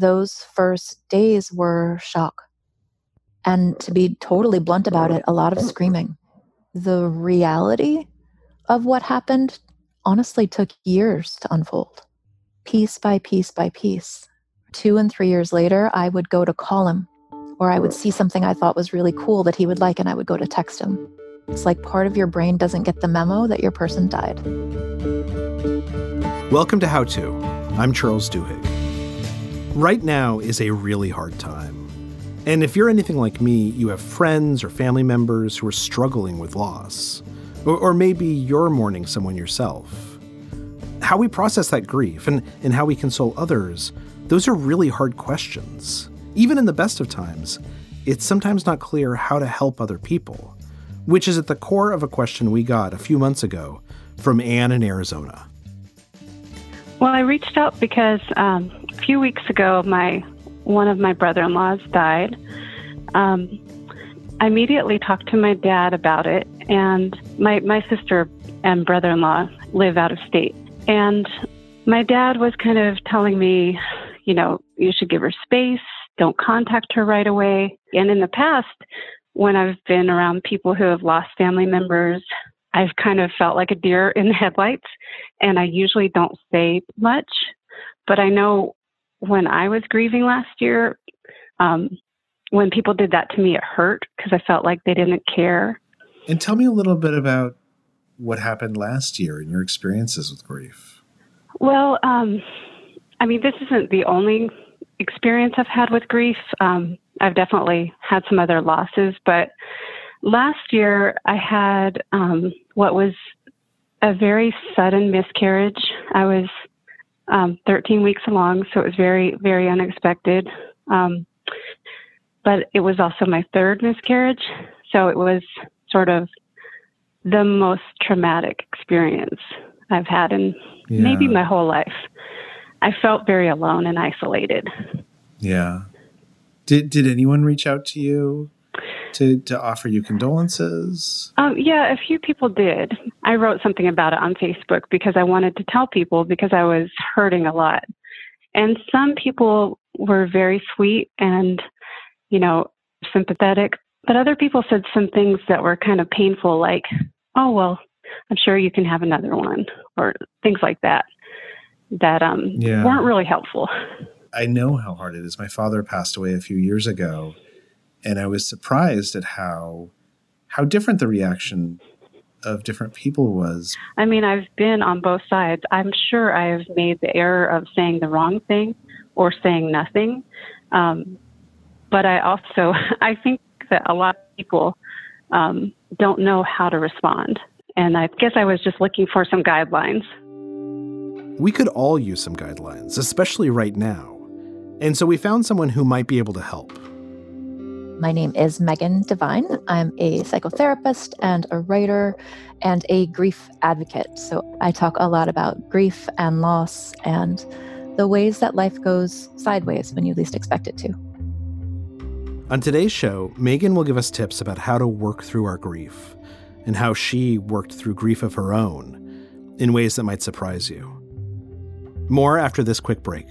those first days were shock. And to be totally blunt about it, a lot of screaming. The reality of what happened honestly took years to unfold, piece by piece by piece. Two and three years later, I would go to call him, or I would see something I thought was really cool that he would like, and I would go to text him. It's like part of your brain doesn't get the memo that your person died. Welcome to How To. I'm Charles Duhigg. Right now is a really hard time. And if you're anything like me, you have friends or family members who are struggling with loss. Or, or maybe you're mourning someone yourself. How we process that grief and, and how we console others, those are really hard questions. Even in the best of times, it's sometimes not clear how to help other people, which is at the core of a question we got a few months ago from Anne in Arizona. Well, I reached out because um, a few weeks ago, my one of my brother-in-laws died. Um, I immediately talked to my dad about it, and my my sister and brother-in-law live out of state, and my dad was kind of telling me, you know, you should give her space, don't contact her right away. And in the past, when I've been around people who have lost family members, I've kind of felt like a deer in the headlights, and I usually don't say much. But I know when I was grieving last year, um, when people did that to me, it hurt because I felt like they didn't care. And tell me a little bit about what happened last year and your experiences with grief. Well, um, I mean, this isn't the only experience I've had with grief. Um, I've definitely had some other losses, but last year I had um, what was a very sudden miscarriage. I was um, 13 weeks along, so it was very, very unexpected. Um, but it was also my third miscarriage, so it was sort of the most traumatic experience I've had in yeah. maybe my whole life. I felt very alone and isolated. Yeah. Did did anyone reach out to you to to offer you condolences? Um, yeah, a few people did. I wrote something about it on Facebook because I wanted to tell people because I was hurting a lot, and some people were very sweet and you know sympathetic, but other people said some things that were kind of painful, like, "Oh well, I'm sure you can have another one," or things like that that um, yeah. weren't really helpful. I know how hard it is. My father passed away a few years ago, and I was surprised at how how different the reaction of different people was. I mean, I've been on both sides. I'm sure I've made the error of saying the wrong thing or saying nothing. Um, but I also I think that a lot of people um, don't know how to respond, and I guess I was just looking for some guidelines. We could all use some guidelines, especially right now. And so we found someone who might be able to help. My name is Megan Devine. I'm a psychotherapist and a writer and a grief advocate. So I talk a lot about grief and loss and the ways that life goes sideways when you least expect it to. On today's show, Megan will give us tips about how to work through our grief and how she worked through grief of her own in ways that might surprise you. More after this quick break.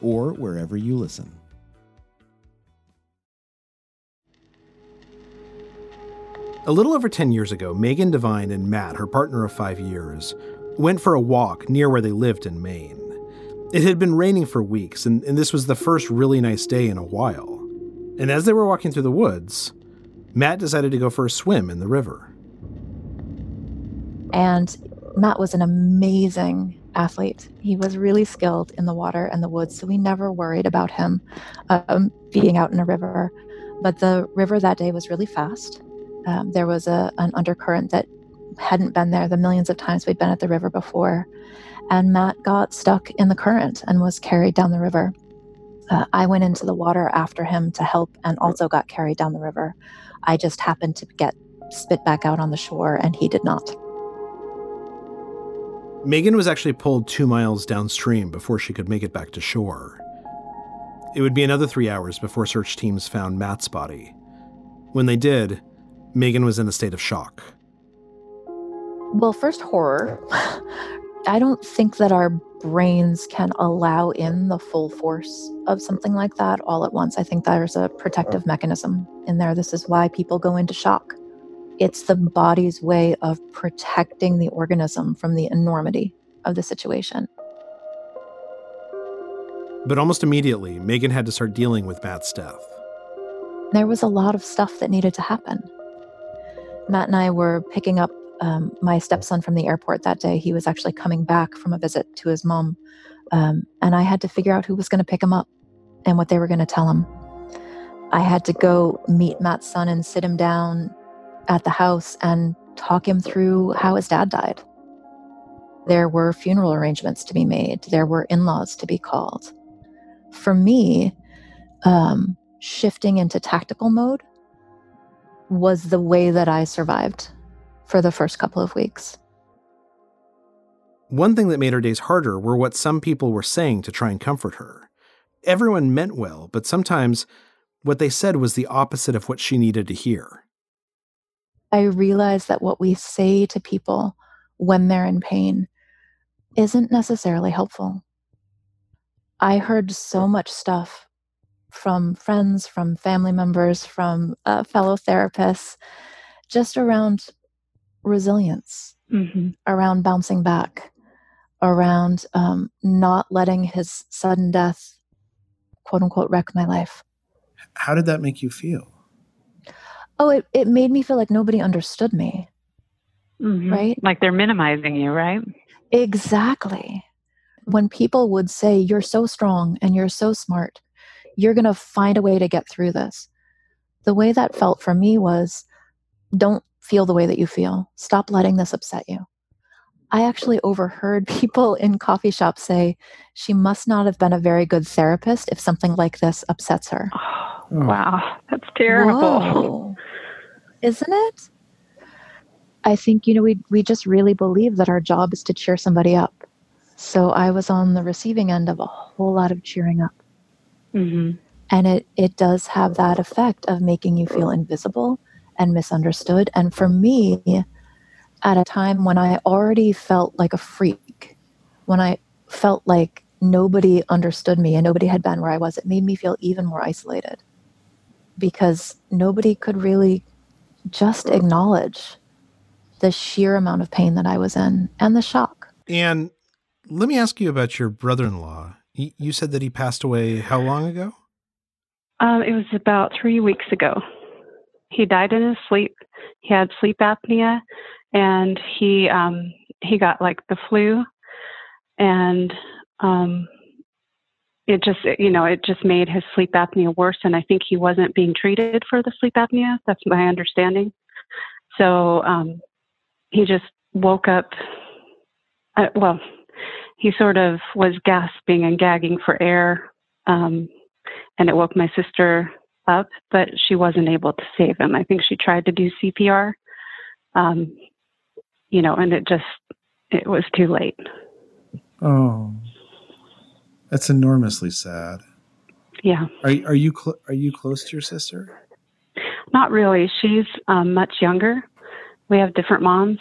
or wherever you listen. A little over 10 years ago, Megan Devine and Matt, her partner of five years, went for a walk near where they lived in Maine. It had been raining for weeks, and, and this was the first really nice day in a while. And as they were walking through the woods, Matt decided to go for a swim in the river. And Matt was an amazing athlete. He was really skilled in the water and the woods, so we never worried about him um, being out in a river. But the river that day was really fast. Um, there was a, an undercurrent that hadn't been there the millions of times we'd been at the river before. And Matt got stuck in the current and was carried down the river. Uh, I went into the water after him to help and also got carried down the river. I just happened to get spit back out on the shore, and he did not. Megan was actually pulled two miles downstream before she could make it back to shore. It would be another three hours before search teams found Matt's body. When they did, Megan was in a state of shock. Well, first, horror. I don't think that our brains can allow in the full force of something like that all at once. I think there's a protective mechanism in there. This is why people go into shock. It's the body's way of protecting the organism from the enormity of the situation. But almost immediately, Megan had to start dealing with Matt's death. There was a lot of stuff that needed to happen. Matt and I were picking up um, my stepson from the airport that day. He was actually coming back from a visit to his mom. Um, and I had to figure out who was going to pick him up and what they were going to tell him. I had to go meet Matt's son and sit him down at the house and talk him through how his dad died. There were funeral arrangements to be made, there were in laws to be called. For me, um, shifting into tactical mode was the way that I survived for the first couple of weeks. One thing that made her days harder were what some people were saying to try and comfort her. Everyone meant well, but sometimes what they said was the opposite of what she needed to hear. I realize that what we say to people when they're in pain isn't necessarily helpful. I heard so much stuff from friends, from family members, from uh, fellow therapists, just around resilience, mm-hmm. around bouncing back, around um, not letting his sudden death, quote unquote, wreck my life. How did that make you feel? Oh it, it made me feel like nobody understood me. Mm-hmm. right? Like they're minimizing you right? Exactly. When people would say you're so strong and you're so smart. You're going to find a way to get through this. The way that felt for me was don't feel the way that you feel. Stop letting this upset you. I actually overheard people in coffee shops say she must not have been a very good therapist if something like this upsets her. Oh, wow that's terrible Whoa isn't it? I think, you know, we, we just really believe that our job is to cheer somebody up. So I was on the receiving end of a whole lot of cheering up. Mm-hmm. And it, it does have that effect of making you feel invisible and misunderstood. And for me, at a time when I already felt like a freak, when I felt like nobody understood me and nobody had been where I was, it made me feel even more isolated because nobody could really just acknowledge the sheer amount of pain that I was in and the shock. And let me ask you about your brother in law. You said that he passed away how long ago? Um, it was about three weeks ago. He died in his sleep. He had sleep apnea, and he um, he got like the flu, and um, it just you know it just made his sleep apnea worse and i think he wasn't being treated for the sleep apnea. That's my understanding. So um he just woke up uh, well he sort of was gasping and gagging for air um and it woke my sister up but she wasn't able to save him. I think she tried to do cpr um you know and it just it was too late. Oh that's enormously sad. Yeah. Are are you cl- are you close to your sister? Not really. She's um, much younger. We have different moms,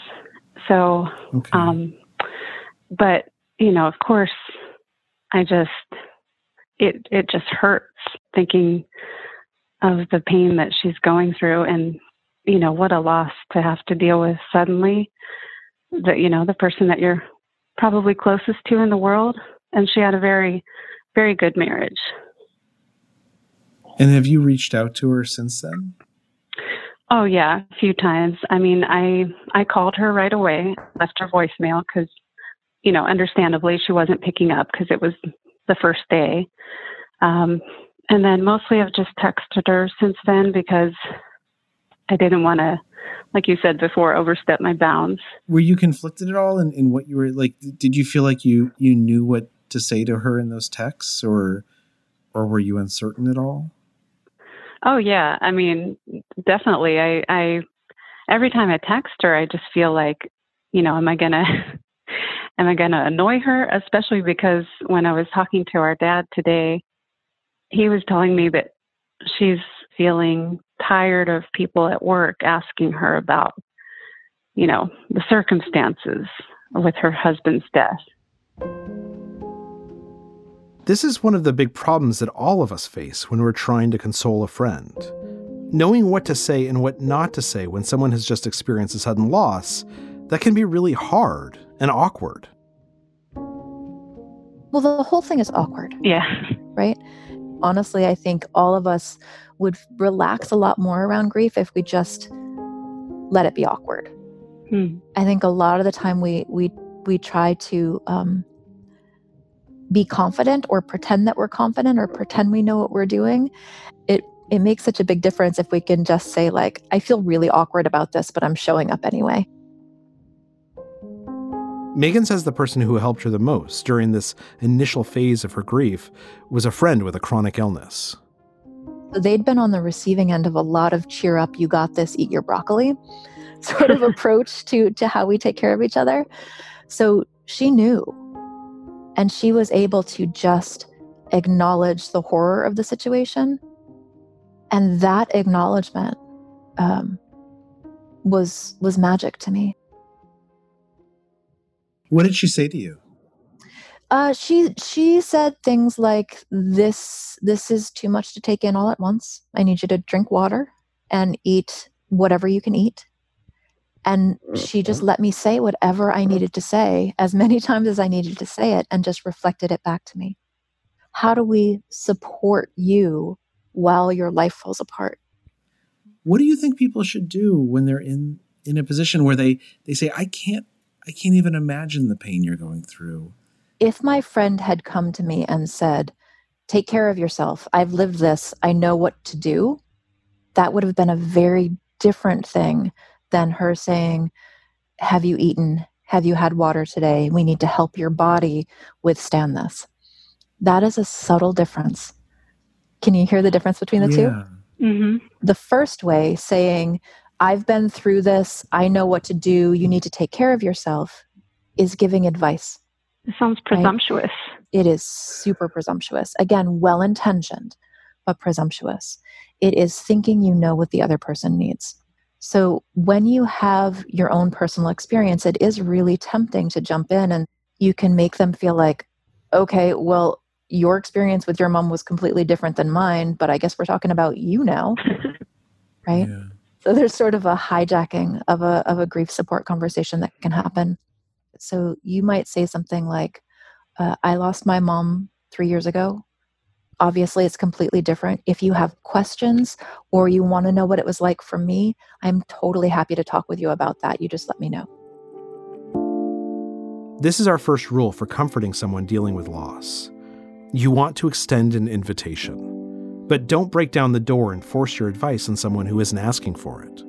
so. Okay. Um, but you know, of course, I just it it just hurts thinking of the pain that she's going through, and you know what a loss to have to deal with suddenly. That you know the person that you're probably closest to in the world and she had a very, very good marriage. And have you reached out to her since then? Oh yeah, a few times. I mean, I I called her right away, left her voicemail because, you know, understandably she wasn't picking up because it was the first day. Um, and then mostly I've just texted her since then because I didn't want to, like you said before, overstep my bounds. Were you conflicted at all in, in what you were like? Did you feel like you you knew what to say to her in those texts, or or were you uncertain at all? Oh yeah, I mean, definitely. I, I every time I text her, I just feel like, you know, am I gonna am I gonna annoy her? Especially because when I was talking to our dad today, he was telling me that she's feeling tired of people at work asking her about, you know, the circumstances with her husband's death. This is one of the big problems that all of us face when we're trying to console a friend. Knowing what to say and what not to say when someone has just experienced a sudden loss, that can be really hard and awkward. Well, the whole thing is awkward. Yeah. Right? Honestly, I think all of us would relax a lot more around grief if we just let it be awkward. Hmm. I think a lot of the time we we we try to um, be confident or pretend that we're confident or pretend we know what we're doing it it makes such a big difference if we can just say like i feel really awkward about this but i'm showing up anyway Megan says the person who helped her the most during this initial phase of her grief was a friend with a chronic illness. They'd been on the receiving end of a lot of cheer up, you got this, eat your broccoli sort of approach to, to how we take care of each other. So she knew and she was able to just acknowledge the horror of the situation. And that acknowledgement um, was was magic to me. What did she say to you? Uh, she she said things like this this is too much to take in all at once. I need you to drink water and eat whatever you can eat and mm-hmm. she just let me say whatever I needed to say as many times as I needed to say it and just reflected it back to me. How do we support you while your life falls apart? What do you think people should do when they're in in a position where they they say I can't I can't even imagine the pain you're going through? If my friend had come to me and said, "Take care of yourself. I've lived this. I know what to do." That would have been a very different thing than her saying, Have you eaten? Have you had water today? We need to help your body withstand this. That is a subtle difference. Can you hear the difference between the yeah. 2 mm-hmm. The first way, saying, I've been through this, I know what to do, you need to take care of yourself, is giving advice. It sounds presumptuous. Right? It is super presumptuous. Again, well intentioned, but presumptuous. It is thinking you know what the other person needs. So when you have your own personal experience, it is really tempting to jump in and you can make them feel like, okay, well, your experience with your mom was completely different than mine, but I guess we're talking about you now. right? Yeah. So there's sort of a hijacking of a of a grief support conversation that can happen. So you might say something like, uh, "I lost my mom three years ago obviously it's completely different. If you have questions or you want to know what it was like for me, I'm totally happy to talk with you about that. You just let me know. This is our first rule for comforting someone dealing with loss. You want to extend an invitation, but don't break down the door and force your advice on someone who isn't asking for it.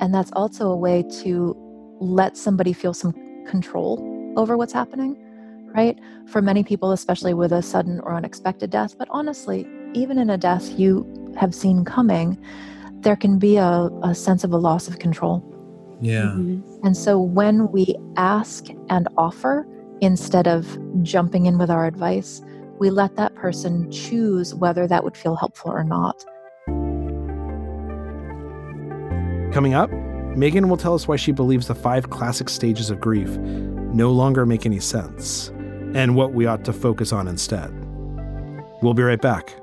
And that's also a way to let somebody feel some control over what's happening right? For many people, especially with a sudden or unexpected death, but honestly, even in a death you have seen coming, there can be a, a sense of a loss of control. Yeah. Mm-hmm. And so when we ask and offer instead of jumping in with our advice, we let that person choose whether that would feel helpful or not. Coming up, Megan will tell us why she believes the five classic stages of grief no longer make any sense and what we ought to focus on instead. We'll be right back.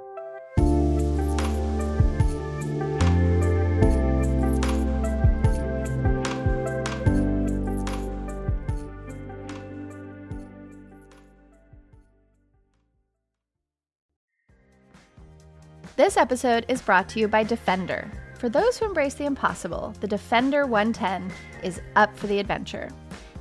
This episode is brought to you by Defender. For those who embrace the impossible, the Defender 110 is up for the adventure.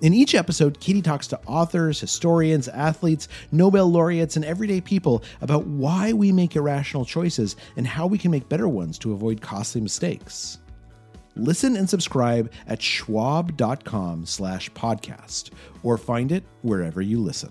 In each episode, Katie talks to authors, historians, athletes, Nobel laureates, and everyday people about why we make irrational choices and how we can make better ones to avoid costly mistakes. Listen and subscribe at schwab.com slash podcast or find it wherever you listen.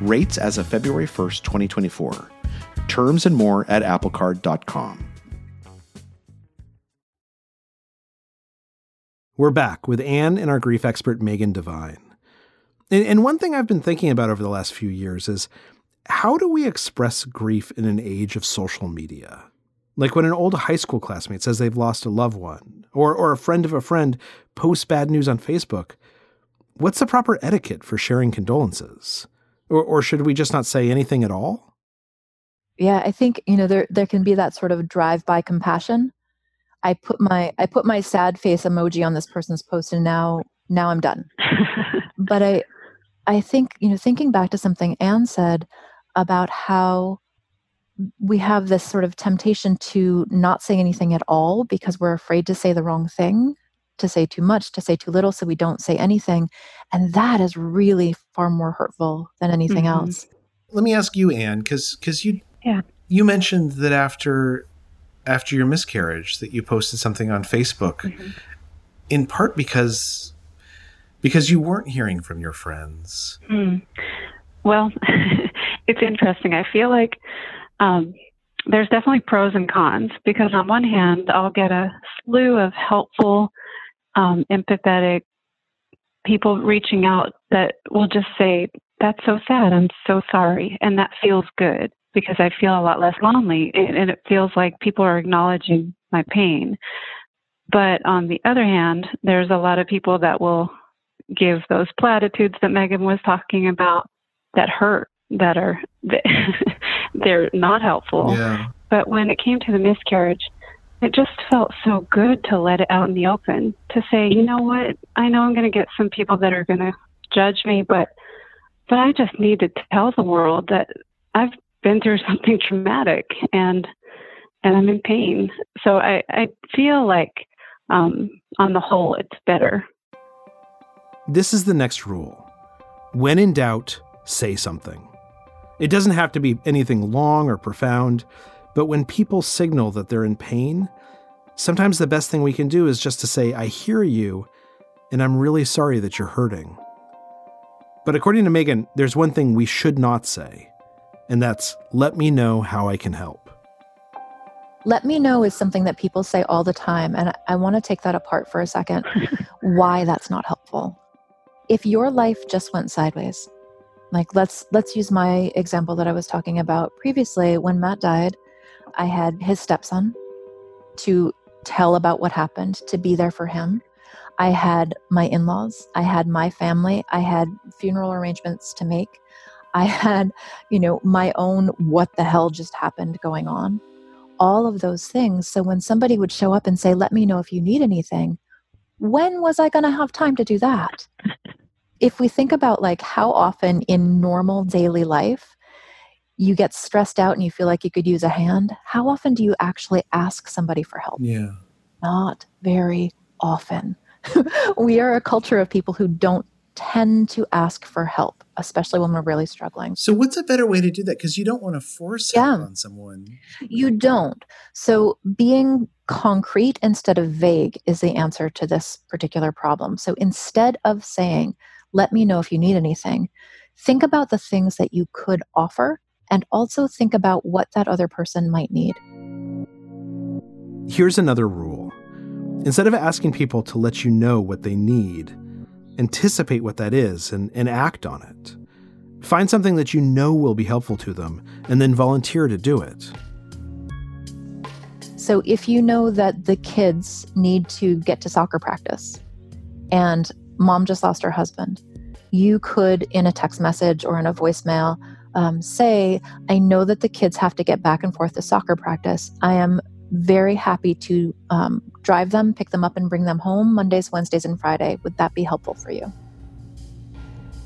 Rates as of February 1st, 2024. Terms and more at applecard.com. We're back with Anne and our grief expert, Megan Devine. And, and one thing I've been thinking about over the last few years is how do we express grief in an age of social media? Like when an old high school classmate says they've lost a loved one, or, or a friend of a friend posts bad news on Facebook. What's the proper etiquette for sharing condolences? Or, or should we just not say anything at all? Yeah, I think you know there there can be that sort of drive-by compassion. I put my I put my sad face emoji on this person's post, and now now I'm done. but I I think you know thinking back to something Anne said about how we have this sort of temptation to not say anything at all because we're afraid to say the wrong thing to say too much, to say too little, so we don't say anything. And that is really far more hurtful than anything mm-hmm. else. Let me ask you, Anne, because because you yeah. you mentioned that after after your miscarriage that you posted something on Facebook, mm-hmm. in part because because you weren't hearing from your friends. Mm. Well, it's interesting. I feel like um, there's definitely pros and cons because on one hand, I'll get a slew of helpful um, empathetic people reaching out that will just say, That's so sad. I'm so sorry. And that feels good because I feel a lot less lonely. And it feels like people are acknowledging my pain. But on the other hand, there's a lot of people that will give those platitudes that Megan was talking about that hurt, that are, they're not helpful. Yeah. But when it came to the miscarriage, it just felt so good to let it out in the open to say, you know what, I know I'm going to get some people that are going to judge me, but but I just need to tell the world that I've been through something traumatic and and I'm in pain. So I I feel like um, on the whole it's better. This is the next rule. When in doubt, say something. It doesn't have to be anything long or profound. But when people signal that they're in pain, sometimes the best thing we can do is just to say, I hear you, and I'm really sorry that you're hurting. But according to Megan, there's one thing we should not say, and that's let me know how I can help. Let me know is something that people say all the time, and I want to take that apart for a second. why that's not helpful. If your life just went sideways, like let's let's use my example that I was talking about previously when Matt died I had his stepson to tell about what happened, to be there for him. I had my in laws, I had my family, I had funeral arrangements to make. I had, you know, my own what the hell just happened going on. All of those things. So when somebody would show up and say, let me know if you need anything, when was I going to have time to do that? if we think about like how often in normal daily life you get stressed out and you feel like you could use a hand, how often do you actually ask somebody for help? Yeah. Not very often. we are a culture of people who don't tend to ask for help, especially when we're really struggling. So, what's a better way to do that? Because you don't want to force yeah. on someone. You don't. So, being concrete instead of vague is the answer to this particular problem. So, instead of saying, let me know if you need anything, think about the things that you could offer and also think about what that other person might need. Here's another rule Instead of asking people to let you know what they need, anticipate what that is and, and act on it. Find something that you know will be helpful to them and then volunteer to do it. So, if you know that the kids need to get to soccer practice and mom just lost her husband, you could, in a text message or in a voicemail, um, say, I know that the kids have to get back and forth to soccer practice. I am very happy to um, drive them, pick them up, and bring them home Mondays, Wednesdays, and Friday. Would that be helpful for you?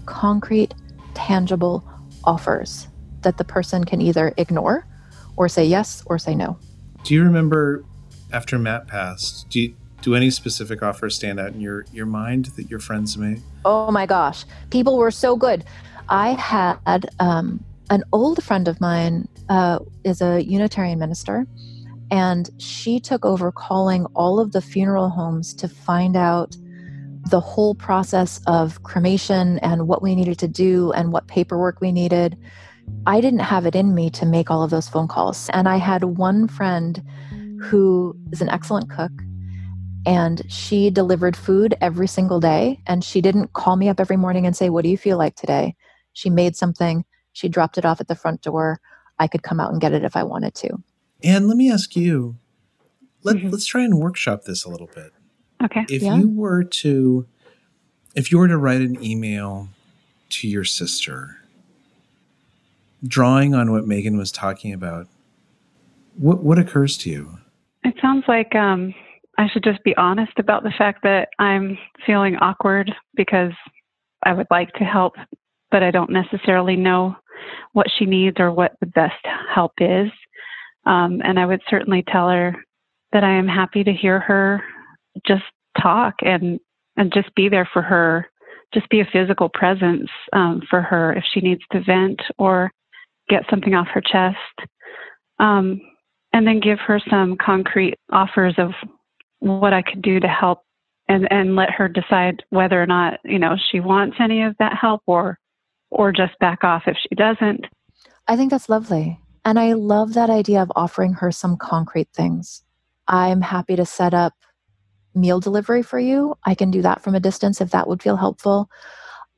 Concrete, tangible offers that the person can either ignore or say yes or say no. Do you remember after Matt passed? Do you, do any specific offers stand out in your your mind that your friends made? Oh my gosh, people were so good. I had um, an old friend of mine uh, is a Unitarian minister, and she took over calling all of the funeral homes to find out the whole process of cremation and what we needed to do and what paperwork we needed. I didn't have it in me to make all of those phone calls. And I had one friend who is an excellent cook and she delivered food every single day. And she didn't call me up every morning and say, What do you feel like today? She made something, she dropped it off at the front door. I could come out and get it if I wanted to. And let me ask you, let, mm-hmm. let's try and workshop this a little bit. Okay. If yeah. you were to, if you were to write an email to your sister, drawing on what Megan was talking about, what what occurs to you? It sounds like um, I should just be honest about the fact that I'm feeling awkward because I would like to help, but I don't necessarily know what she needs or what the best help is. Um, and I would certainly tell her that I am happy to hear her just talk and and just be there for her, just be a physical presence um, for her if she needs to vent or get something off her chest. Um, and then give her some concrete offers of what I could do to help and, and let her decide whether or not, you know, she wants any of that help or or just back off if she doesn't. I think that's lovely. And I love that idea of offering her some concrete things. I'm happy to set up meal delivery for you. I can do that from a distance if that would feel helpful.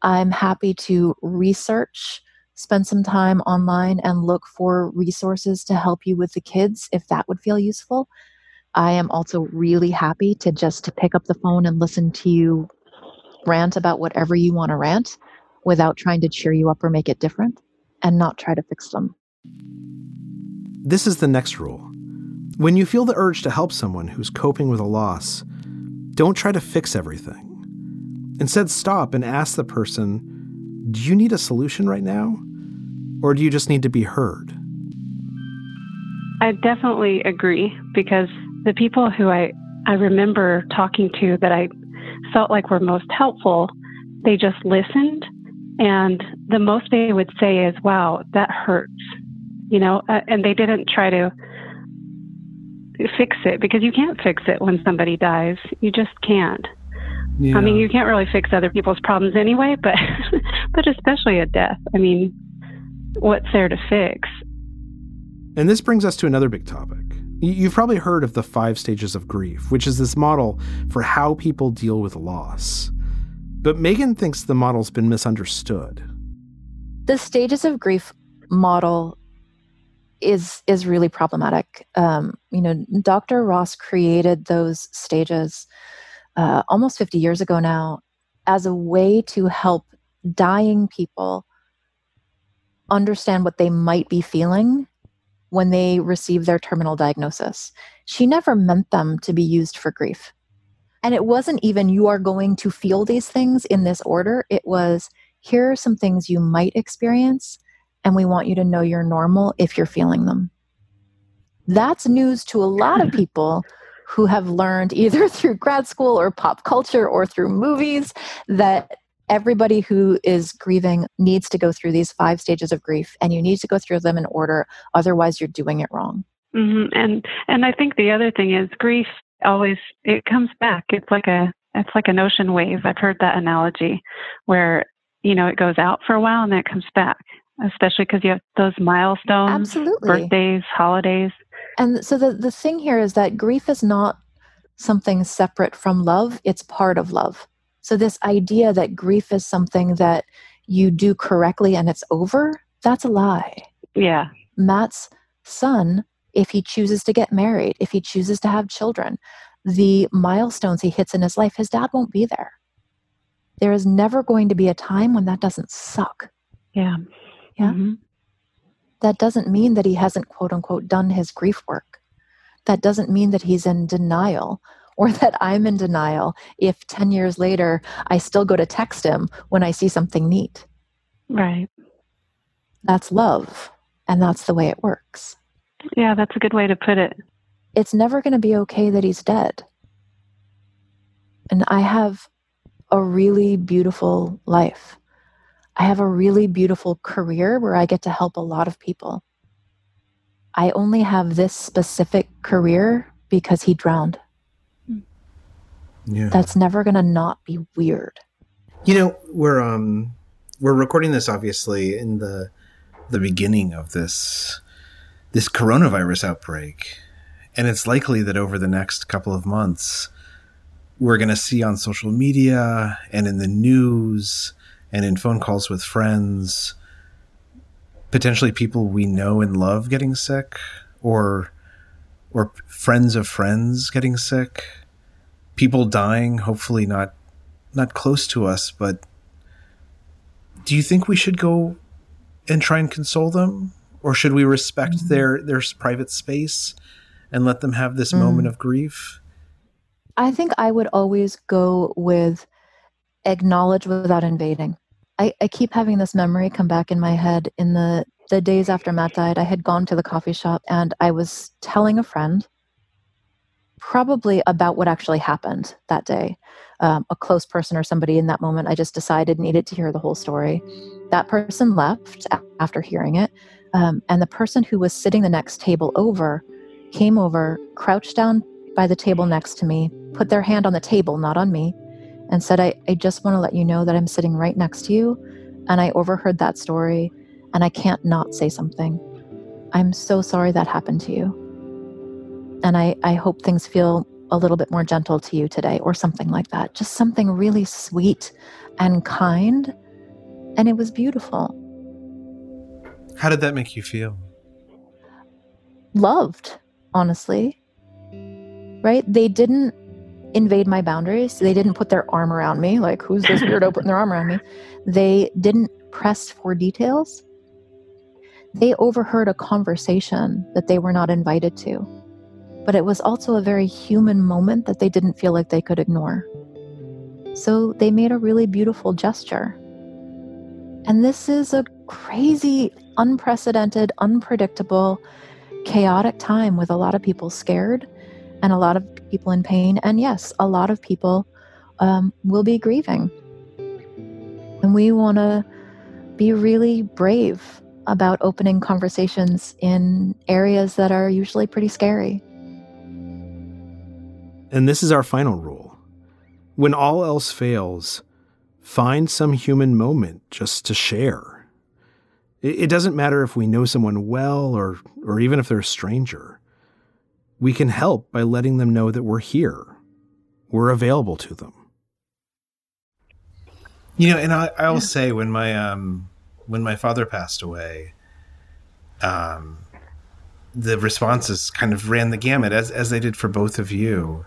I'm happy to research, spend some time online and look for resources to help you with the kids if that would feel useful. I am also really happy to just to pick up the phone and listen to you rant about whatever you want to rant without trying to cheer you up or make it different and not try to fix them. This is the next rule. When you feel the urge to help someone who's coping with a loss, don't try to fix everything. Instead, stop and ask the person, Do you need a solution right now? Or do you just need to be heard? I definitely agree because the people who I, I remember talking to that I felt like were most helpful, they just listened. And the most they would say is, Wow, that hurts you know, uh, and they didn't try to fix it because you can't fix it when somebody dies. You just can't. Yeah. I mean, you can't really fix other people's problems anyway, but but especially a death. I mean, what's there to fix? And this brings us to another big topic. You've probably heard of the five stages of grief, which is this model for how people deal with loss. But Megan thinks the model's been misunderstood. The stages of grief model is is really problematic. Um, you know, Dr. Ross created those stages uh, almost 50 years ago now as a way to help dying people understand what they might be feeling when they receive their terminal diagnosis. She never meant them to be used for grief. And it wasn't even you are going to feel these things in this order. It was here are some things you might experience, and we want you to know you're normal if you're feeling them. That's news to a lot of people who have learned either through grad school or pop culture or through movies that everybody who is grieving needs to go through these five stages of grief and you need to go through them in order otherwise you're doing it wrong mm-hmm. and and i think the other thing is grief always it comes back. It's like a it's like an ocean wave. I've heard that analogy where you know it goes out for a while and then it comes back especially because you have those milestones absolutely. birthdays holidays. And so the the thing here is that grief is not something separate from love. It's part of love. So, this idea that grief is something that you do correctly and it's over, that's a lie. Yeah. Matt's son, if he chooses to get married, if he chooses to have children, the milestones he hits in his life, his dad won't be there. There is never going to be a time when that doesn't suck. Yeah. Yeah. Mm-hmm. That doesn't mean that he hasn't, quote unquote, done his grief work. That doesn't mean that he's in denial or that I'm in denial if 10 years later I still go to text him when I see something neat. Right. That's love, and that's the way it works. Yeah, that's a good way to put it. It's never going to be okay that he's dead. And I have a really beautiful life. I have a really beautiful career where I get to help a lot of people. I only have this specific career because he drowned. Yeah. That's never going to not be weird. You know, we're um we're recording this obviously in the the beginning of this this coronavirus outbreak. And it's likely that over the next couple of months we're going to see on social media and in the news and in phone calls with friends potentially people we know and love getting sick or or friends of friends getting sick people dying, hopefully not not close to us, but do you think we should go and try and console them or should we respect mm-hmm. their their private space and let them have this mm. moment of grief? I think I would always go with acknowledge without invading. I, I keep having this memory come back in my head in the the days after Matt died, I had gone to the coffee shop and I was telling a friend probably about what actually happened that day. Um, a close person or somebody in that moment, I just decided needed to hear the whole story. That person left after hearing it, um, and the person who was sitting the next table over came over, crouched down by the table next to me, put their hand on the table, not on me, and said, I, I just want to let you know that I'm sitting right next to you, and I overheard that story, and I can't not say something. I'm so sorry that happened to you and I, I hope things feel a little bit more gentle to you today, or something like that. Just something really sweet and kind. And it was beautiful. How did that make you feel? Loved, honestly. Right? They didn't invade my boundaries. They didn't put their arm around me, like, who's this weirdo putting their arm around me? They didn't press for details. They overheard a conversation that they were not invited to but it was also a very human moment that they didn't feel like they could ignore. So they made a really beautiful gesture. And this is a crazy, unprecedented, unpredictable, chaotic time with a lot of people scared and a lot of people in pain. And yes, a lot of people um, will be grieving. And we want to be really brave about opening conversations in areas that are usually pretty scary. And this is our final rule. When all else fails, find some human moment just to share. It, doesn't matter if we know someone well or, or even if they're a stranger. We can help by letting them know that we're here. We're available to them. You know, and I, I'll yeah. say when my um when my father passed away, um, the responses kind of ran the gamut as as they did for both of you.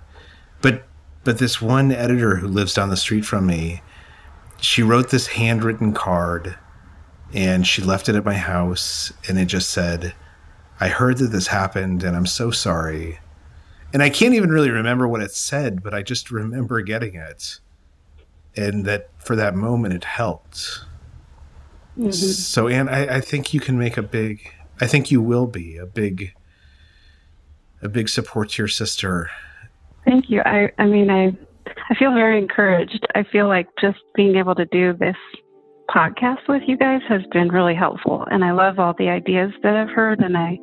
But but this one editor who lives down the street from me, she wrote this handwritten card and she left it at my house and it just said, I heard that this happened and I'm so sorry. And I can't even really remember what it said, but I just remember getting it. And that for that moment it helped. Mm-hmm. So, Anne, I, I think you can make a big, I think you will be a big, a big support to your sister. Thank you. I, I mean, I, I feel very encouraged. I feel like just being able to do this podcast with you guys has been really helpful. And I love all the ideas that I've heard. And I,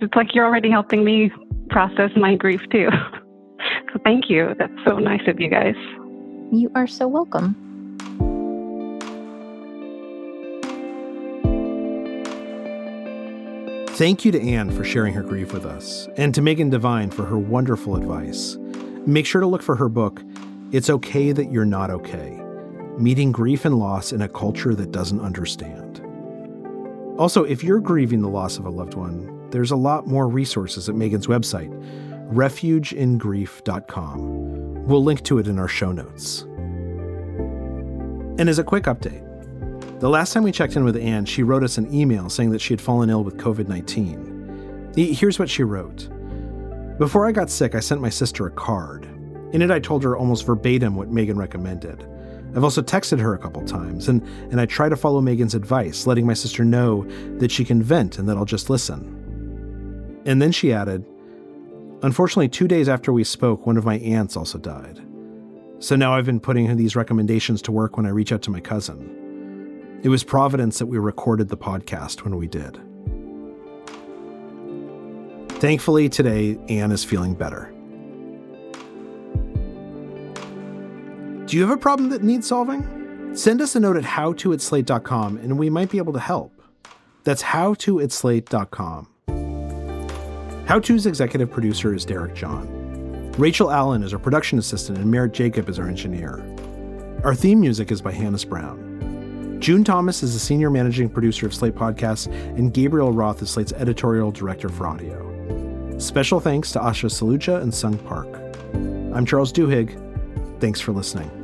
it's like you're already helping me process my grief too. so thank you. That's so nice of you guys. You are so welcome. Thank you to Anne for sharing her grief with us, and to Megan Devine for her wonderful advice. Make sure to look for her book, It's Okay That You're Not Okay Meeting Grief and Loss in a Culture That Doesn't Understand. Also, if you're grieving the loss of a loved one, there's a lot more resources at Megan's website, refugeingrief.com. We'll link to it in our show notes. And as a quick update, the last time we checked in with Anne, she wrote us an email saying that she had fallen ill with COVID 19. Here's what she wrote Before I got sick, I sent my sister a card. In it, I told her almost verbatim what Megan recommended. I've also texted her a couple times, and, and I try to follow Megan's advice, letting my sister know that she can vent and that I'll just listen. And then she added, Unfortunately, two days after we spoke, one of my aunts also died. So now I've been putting these recommendations to work when I reach out to my cousin. It was Providence that we recorded the podcast when we did. Thankfully, today, Anne is feeling better. Do you have a problem that needs solving? Send us a note at howto at slate.com and we might be able to help. That's howto at slate.com. How To's executive producer is Derek John. Rachel Allen is our production assistant and Merritt Jacob is our engineer. Our theme music is by Hannis Brown. June Thomas is the senior managing producer of Slate Podcasts, and Gabriel Roth is Slate's editorial director for audio. Special thanks to Asha Saluja and Sung Park. I'm Charles Duhigg. Thanks for listening.